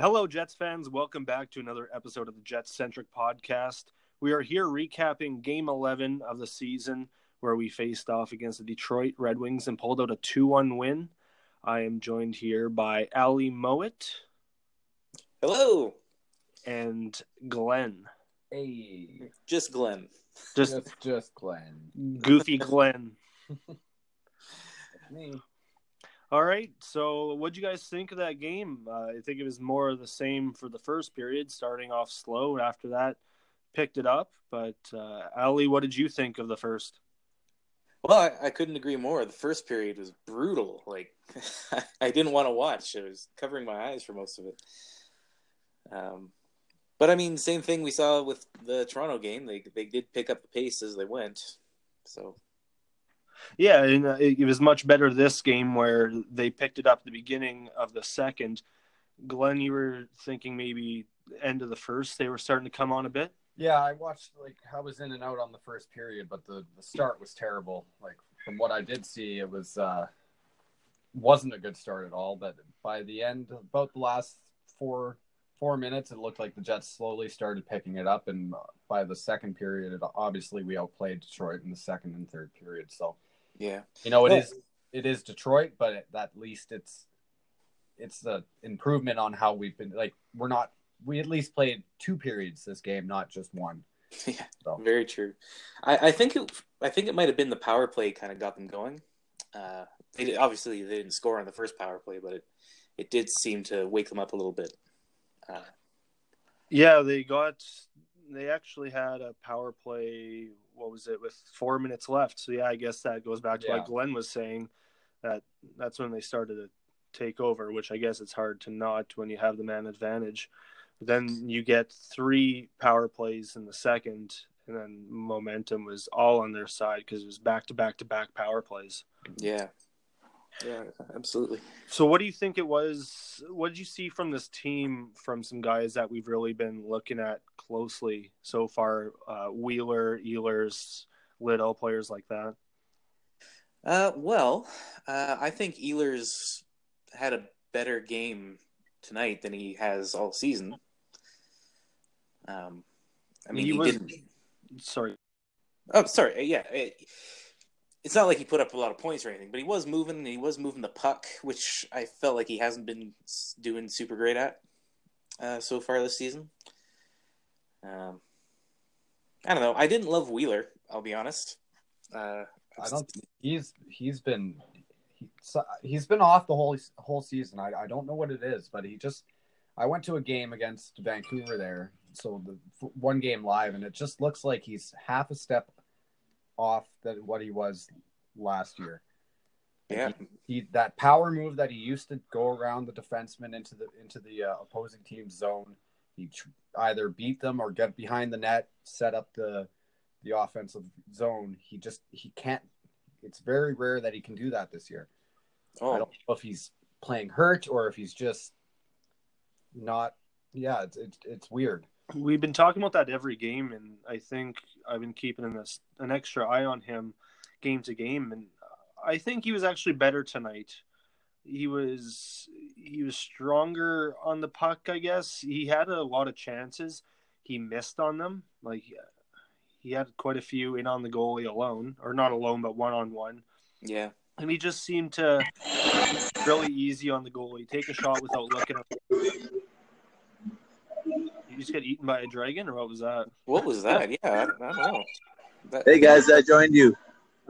Hello, Jets fans. Welcome back to another episode of the Jets Centric Podcast. We are here recapping Game 11 of the season, where we faced off against the Detroit Red Wings and pulled out a 2 1 win. I am joined here by Ali Mowat Hello. and Glenn. Hey, Just Glenn. Just just just Glenn. goofy Glenn. Me. All right. So, what'd you guys think of that game? Uh, I think it was more of the same for the first period, starting off slow. After that, picked it up. But uh, Ali, what did you think of the first? Well, I, I couldn't agree more. The first period was brutal. Like, I didn't want to watch. I was covering my eyes for most of it. Um, but I mean, same thing we saw with the Toronto game. They they did pick up the pace as they went. So Yeah, and uh, it, was much better this game where they picked it up at the beginning of the second. Glenn, you were thinking maybe end of the first they were starting to come on a bit. Yeah, I watched like I was in and out on the first period, but the the start was terrible. Like from what I did see, it was uh wasn't a good start at all. But by the end, about the last four four minutes, it looked like the Jets slowly started picking it up, and by the second period, it, obviously we outplayed Detroit in the second and third period. So yeah, you know it Well- is it is Detroit, but at, at least it's it's the improvement on how we've been like we're not we at least played two periods this game, not just one. yeah, So very true. I, I think it I think it might have been the power play kind of got them going. Uh, they did, obviously they didn't score on the first power play, but it it did seem to wake them up a little bit. Uh, Yeah, they got they actually had a power play. What was it with four minutes left? So yeah, I guess that goes back to Yeah. what Glenn was saying that that's when they started to take over. Which I guess it's hard to not when you have the man advantage. But then you get three power plays in the second, and then momentum was all on their side because it was back to back to back power plays. yeah, yeah, absolutely. So, what do you think it was? What did you see from this team from some guys that we've really been looking at closely so far? Uh, Wheeler, Ehlers, Little, players like that. Uh, well, uh, I think Ehlers had a better game tonight than he has all season. Um, I mean, He he, was- didn't. Sorry. Oh, sorry. Yeah, it, it's not like he put up a lot of points or anything, but he was moving. and He was moving the puck, which I felt like he hasn't been doing super great at uh, so far this season. Um, I don't know. I didn't love Wheeler. I'll be honest. Uh, I don't. He's he's been he, he's been off the whole whole season. I I don't know what it is, but he just. I went to a game against Vancouver there, so the one game live, and it just looks like he's half a step off than what he was last year. Yeah. he that power move that he used to go around the defenseman into the into the uh, opposing team's zone. He tr- either beat them or get behind the net, set up the the offensive zone. He just he can't. It's very rare that he can do that this year. I Oh, don't know if he's playing hurt or if he's just not. Yeah, it's it's, it's weird. We've been talking about that every game, and I think I've been keeping an, an extra eye on him game to game, and I think he was actually better tonight. He was he was stronger on the puck. I guess he had a lot of chances. He missed on them. Like he had quite a few in on the goalie alone, or not alone, but one on one. yeah. And he just seemed to really easy on the goalie, take a shot without looking. Up. You just get eaten by a dragon, or what was that? What was that? Yeah, I, I don't know. That, Hey guys, I joined you.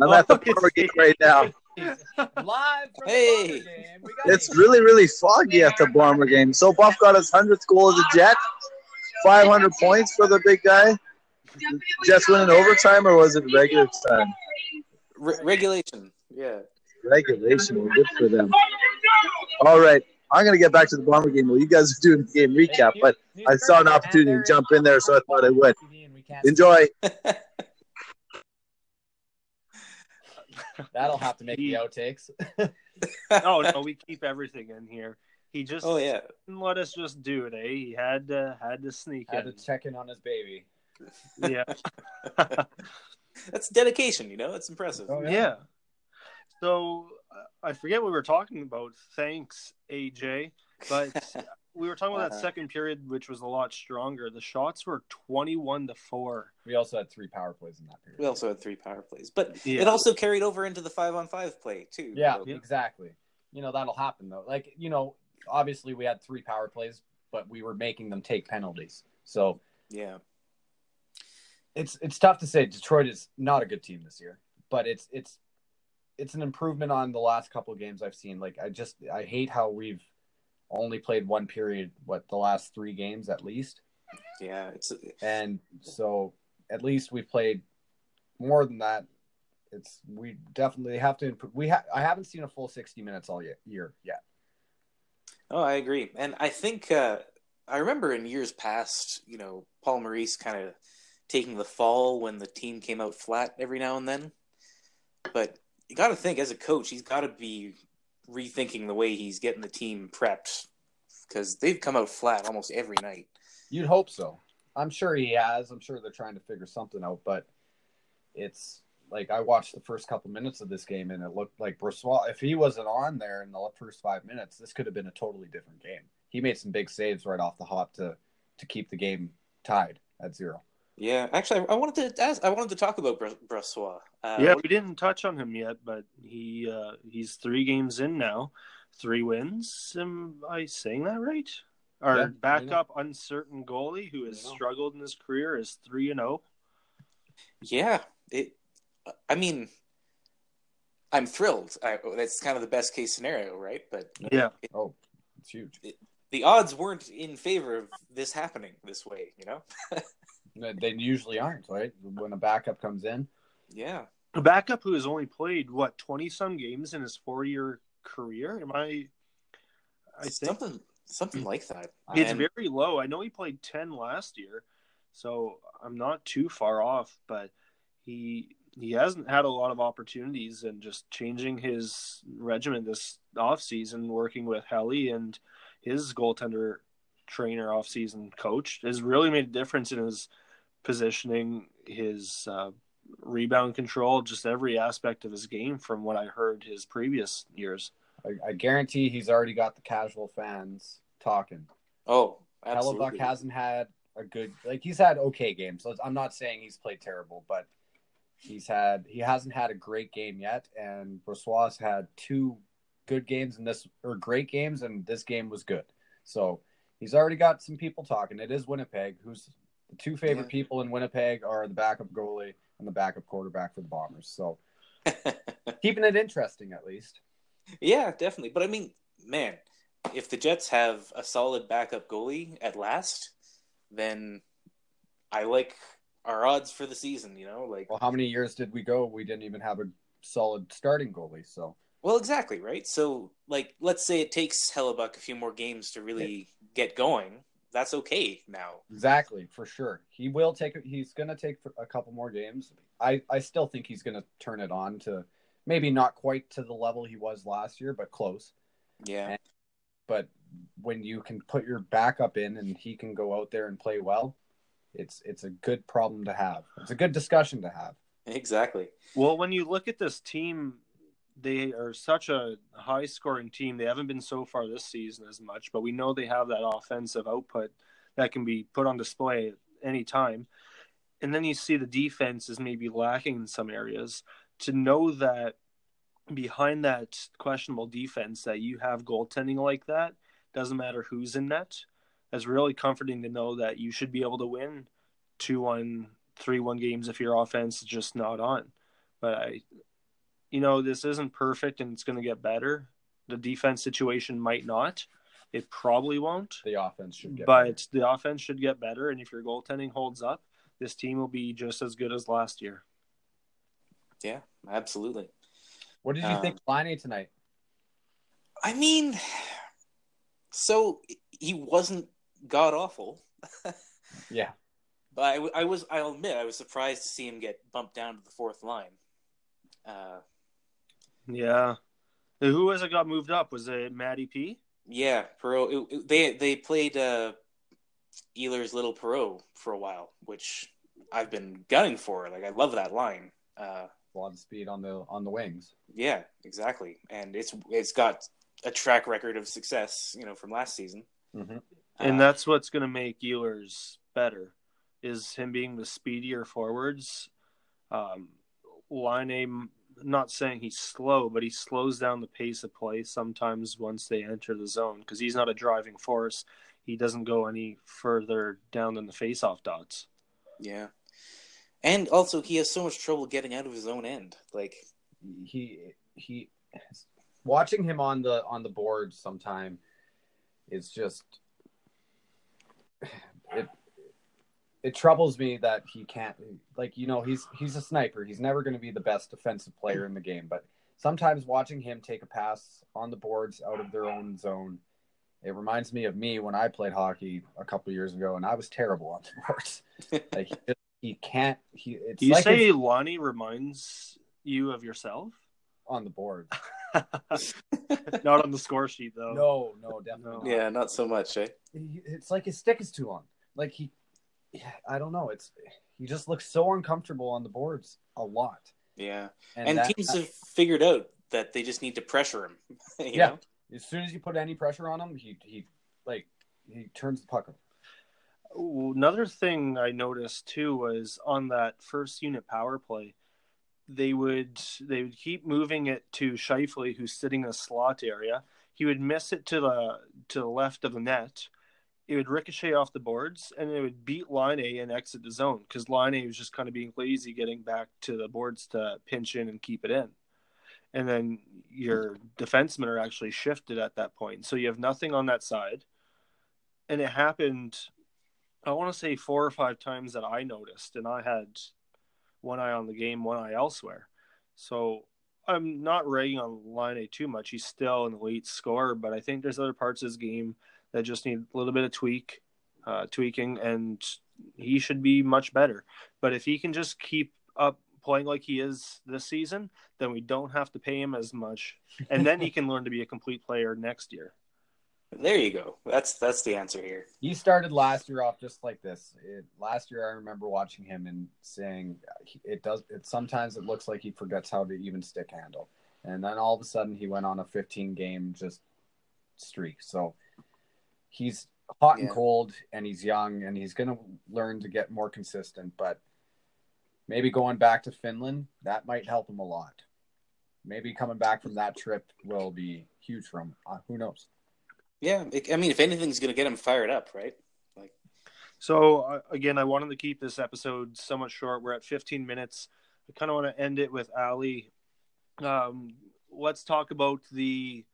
I'm Oh, at the it's- power right now. Live from Hey. the Thunder game. It's really, really foggy at the Bomber game. So Buff got his hundredth goal as a Jet. 500 points for the big guy. Jets win in overtime, or was it regular time? Re- regulation. Yeah. Regulation. Good for them. All right, I'm gonna get back to the Bomber game. Well, you guys are doing the game recap, but I saw an opportunity to jump in there, so I thought I would. Enjoy. That'll have to make the outtakes. Oh no, we keep everything in here. He just Oh yeah. didn't let us just do it, eh? He had to had to sneak Had in. to check in on his baby. Yeah. That's dedication. You know, it's impressive. Oh, yeah. So uh, I forget what we were talking about. Thanks, AJ. But we were talking about that Uh, second period, which was a lot stronger. The shots were twenty-one to four. We also had three power plays in that period. We also had three power plays, but Yeah. it also carried over into the five on five play too. Yeah, So- Yeah. exactly. You know, that'll happen though. Like, you know, obviously we had three power plays, but we were making them take penalties. So yeah, it's it's tough to say Detroit is not a good team this year, but it's it's it's an improvement on the last couple of games I've seen. Like I just I hate how we've only played one period, what the last three games at least. yeah. It's And so at least we played more than that. It's we definitely have to improve. We ha- I haven't seen a full 60 minutes all year, year yet. Oh, I agree, and I think uh, I remember in years past, you know, Paul Maurice kind of taking the fall when the team came out flat every now and then. But you got to think, as a coach, he's got to be rethinking the way he's getting the team prepped because they've come out flat almost every night. You'd hope so. I'm sure he has. I'm sure they're trying to figure something out, but it's like I watched the first couple minutes of this game and it looked like Brossoit. If he wasn't on there in the first five minutes, this could have been a totally different game. He made some big saves right off the hop to to keep the game tied at zero. Yeah, actually, I wanted to ask. I wanted to talk about Br- Brossoit. Uh, yeah, we didn't touch on him yet, but he uh, he's three games in now, three wins. Am I saying that right? Our Yeah, backup uncertain goalie who has struggled in his career is three and oh. zero. Yeah, it. I mean, I'm thrilled. I, that's kind of the best case scenario, right? But Yeah, Oh, it's huge. the odds weren't in favor of this happening this way. You know? They usually aren't, right? When a backup comes in, Yeah. a backup who has only played what twenty some games in his four year career. Am I? I think something something like that. it's And- very low. I know he played ten last year, so I'm not too far off. But he he hasn't had a lot of opportunities, and just changing his regimen this off season, working with Helly and his goaltender trainer offseason coach, has really made a difference in his positioning, his uh, rebound control, just every aspect of his game from what I heard his previous years. I, I guarantee he's already got the casual fans talking. oh, Hellebuyck absolutely. hasn't had a good like he's had okay games. So I'm not saying he's played terrible, but he's had he hasn't had a great game yet. And Brossoit had two good games in this or great games, and this game was good. So he's already got some people talking. It is Winnipeg, who's the two favorite Yeah. people in Winnipeg are the backup goalie and the backup quarterback for the Bombers. So keeping it interesting at least. yeah, definitely. But I mean, man, if the Jets have a solid backup goalie at last, then I like our odds for the season. You know, like Well, how many years did we go? We didn't even have a solid starting goalie. So Well, exactly, right? So, like, let's say it takes Hellebuyck a few more games to really get going. That's okay now. exactly for sure, he will take. He's going to take a couple more games. I I still think he's going to turn it on to maybe not quite to the level he was last year, but close. Yeah. But when you can put your backup in and he can go out there and play well, it's it's a good problem to have. It's a good discussion to have. Exactly. Well, when you look at this team, they are such a high scoring team. They haven't been so far this season as much, but we know they have that offensive output that can be put on display at any time. And then you see the defense is maybe lacking in some areas. To know that behind that questionable defense that you have goaltending like that, doesn't matter who's in net, that's really comforting to know that you should be able to win 2 1, 3 1 games if your offense is just not on. But I, you know, this isn't perfect and it's going to get better. The defense situation might not. It probably won't. The offense should get. but better. the offense should get better. And if your goaltending holds up, this team will be just as good as last year. Yeah, absolutely. what did you um, think, of Laine tonight? I mean, so he wasn't god awful, Yeah, but I was, I'll admit, I was surprised to see him get bumped down to the fourth line. Uh, Yeah. Who was it got moved up? Was it Matty P? yeah, Perreault. It, it- they they played uh, Ehlers Little Perreault for a while, which I've been gunning for. Like I love that line. Uh, a lot of speed on the on the wings. Yeah, exactly. And it's it's got a track record of success, you know, from last season. Mm-hmm. and Uh, that's what's going to make Ehlers better is him being the speedier forwards. Um, Laine, not saying he's slow, but he slows down the pace of play sometimes once they enter the zone because he's not a driving force. He doesn't go any further down than the face-off dots. yeah, and also he has so much trouble getting out of his own end. Like, he he watching him on the on the board sometime is just it it troubles me that he can't like you know he's he's a sniper he's never going to be the best defensive player in the game but sometimes watching him take a pass on the boards out of their own zone it reminds me of me when I played hockey a couple years ago and I was terrible on the boards like he, just, he can't he it's Do you like say his- Lonnie reminds you of yourself? on the board not on the score sheet though. No, no, definitely. No. Yeah, not so much, eh? It's like his stick is too long. Like he, yeah, I don't know. It's he just looks so uncomfortable on the boards a lot. Yeah, And, and, that- teams have figured out that they just need to pressure him. you Yeah. know? as soon as you put any pressure on him, he he like he turns the puck. over. Another thing I noticed too was on that first unit power play, they would they would keep moving it to Scheifele, who's sitting in a slot area. He would miss it to the to the left of the net. It would ricochet off the boards, and it would beat Laine and exit the zone because Laine was just kind of being lazy, getting back to the boards to pinch in and keep it in. And then your defensemen are actually shifted at that point, so you have nothing on that side. And it happened I want to say four or five times that I noticed, and I had one eye on the game, one eye elsewhere. So I'm not ragging on Laine too much. He's still an elite scorer, but I think there's other parts of his game that just need a little bit of tweak, uh, tweaking, and he should be much better. But if he can just keep up playing like he is this season, then we don't have to pay him as much, and then he can learn to be a complete player next year. There you go. That's that's the answer here. He started last year off just like this. It, last year, I remember watching him and saying it does. It sometimes it looks like he forgets how to even stick handle, and then all of a sudden he went on a 15 game just streak. So he's hot and cold, and he's young, and he's going to learn to get more consistent. But maybe going back to Finland that might help him a lot. Maybe coming back from that trip will be huge for him. Uh, who knows? Yeah, it, I mean, if anything's going to get him fired up, right? Like So uh, again, I wanted to keep this episode somewhat short. We're at 15 minutes. I kind of want to end it with Ali. Um, let's talk about the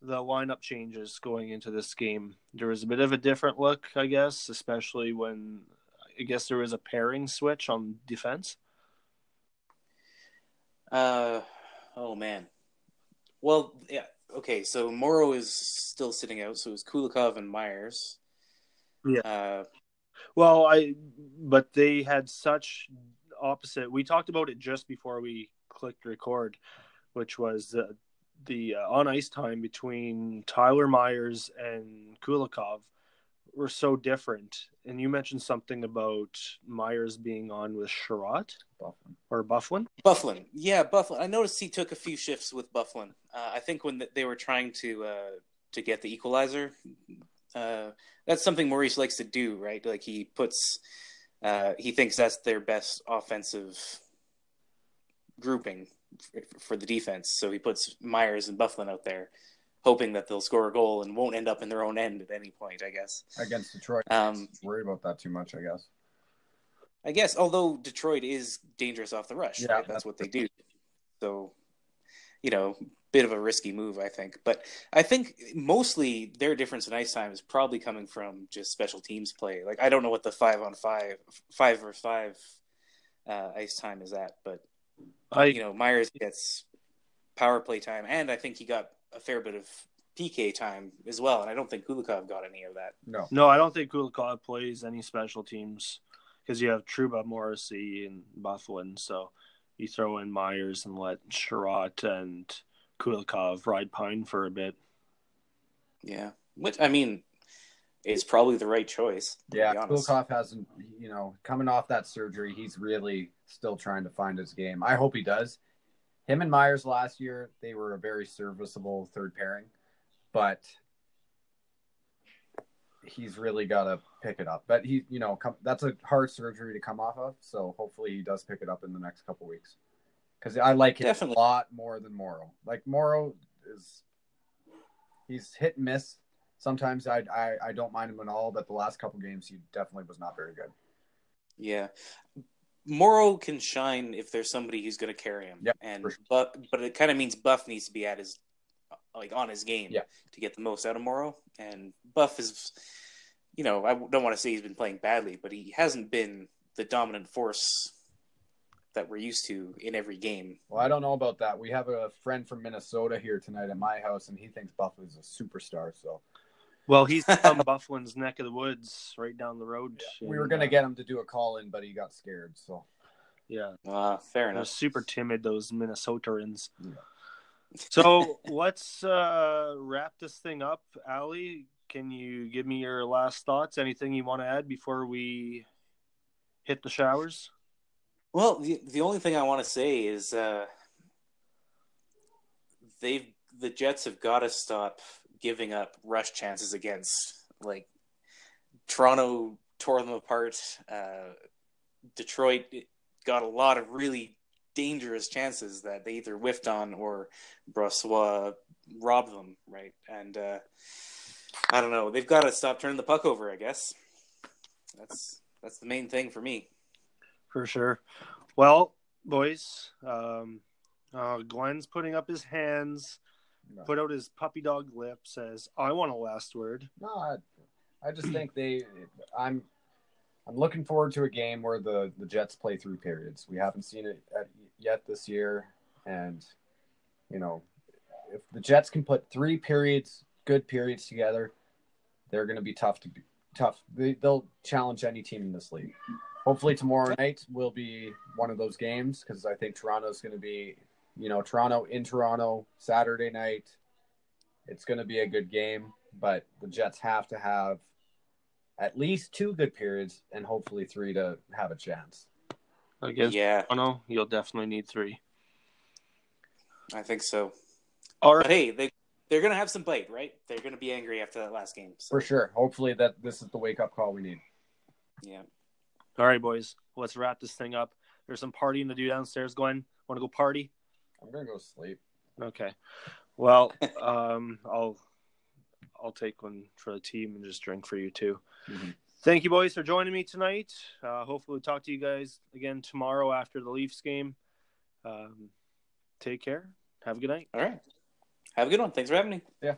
the lineup changes going into this game. There was a bit of a different look, I guess, especially when I guess there was a pairing switch on defense. Uh, oh man. Well, yeah. Okay, so Morrow is still sitting out, so it's Kulikov and Myers. Yeah. Uh, Well, I but they had such opposite. We talked about it just before we clicked record, which was uh, the uh, on ice time between Tyler Myers and Kulikov were so different. And you mentioned something about Myers being on with Chiarot Buffalo. or Byfuglien. Byfuglien, yeah, Byfuglien. I noticed he took a few shifts with Byfuglien. Uh, I think when they were trying to uh, to get the equalizer, uh, that's something Maurice likes to do, right? Like he puts, uh, he thinks that's their best offensive grouping f- for the defense. So he puts Myers and Byfuglien out there, hoping that they'll score a goal and won't end up in their own end at any point. I guess. against Detroit. Um, worry about that too much, I guess. I guess, although Detroit is dangerous off the rush, Yeah, right? That's what they do. So, you know, bit of a risky move, I think. But I think mostly their difference in ice time is probably coming from just special teams play. Like, I don't know what the five on five, five or five uh, ice time is at, but, I you know, Myers gets power play time, and I think he got a fair bit of PK time as well. And I don't think Kulikov got any of that. No. no, I don't think Kulikov plays any special teams because you have Trouba, Morrissey, and Byfuglien. So you throw in Myers and let Chiarot and Kulikov ride pine for a bit. Yeah. Which, I mean, is probably the right choice. Yeah. Kulikov hasn't, you know, coming off that surgery, he's really still trying to find his game. I hope he does. Him and Myers last year, they were a very serviceable third pairing, but he's really got to pick it up. But he, you know, come, that's a hard surgery to come off of. So hopefully he does pick it up in the next couple weeks. Because I like him a lot more than Morrow. Like Morrow is, he's hit and miss. Sometimes I, I I don't mind him at all, but the last couple games he definitely was not very good. Yeah. Morrow can shine if there's somebody who's going to carry him. Yep, and sure. but but it kind of means Buff needs to be at his like on his game Yeah. to get the most out of Morrow. And Buff is, you know, I don't want to say he's been playing badly, but he hasn't been the dominant force that we're used to in every game. Well, I don't know about that. We have a friend from Minnesota here tonight at my house, and he thinks Buff is a superstar. So Well, he's from Byfuglien's neck of the woods, right down the road. we were gonna uh, get him to do a call in, but he got scared. So Yeah, Uh, fair enough. super timid. Those Minnesotans. Yeah. So let's uh, wrap this thing up. Ali, can you give me your last thoughts? Anything you want to add before we hit the showers? Well, the the only thing I want to say is uh, they've the Jets have got to stop giving up rush chances against like Toronto tore them apart. Uh, Detroit got a lot of really dangerous chances that they either whiffed on or Brossoit robbed them, right? And uh, I don't know. They've got to stop turning the puck over. I guess that's that's the main thing for me. For sure. Well, boys, um, uh, Glenn's putting up his hands, no, put out his puppy dog lip, says, "I want a last word." no I, I just think they. I'm I'm looking forward to a game where the the Jets play through periods. We haven't seen it at, yet this year, and you know, if the Jets can put three periods, good periods together, they're going to be tough to be tough. They, they'll challenge any team in this league. Hopefully tomorrow night will be one of those games because I think Toronto's going to be, you know, Toronto in Toronto Saturday night. It's going to be a good game, but the Jets have to have at least two good periods and hopefully three to have a chance. Against yeah, Toronto, you'll definitely need three. I think so. All right. But hey, they they're gonna have some bite, right? They're gonna be angry after that last game. So, For sure. Hopefully that this is the wake up call we need. yeah. All right, boys. Let's wrap this thing up. There's some partying to do downstairs. Glenn, want to go party? I'm gonna go sleep. Okay. Well, um, I'll I'll take one for the team and just drink for you too. Mhm. Thank you, boys, for joining me tonight. Uh, hopefully, we'll talk to you guys again tomorrow after the Leafs game. Um, take care. Have a good night. All right. Have a good one. Thanks for having me. Yeah.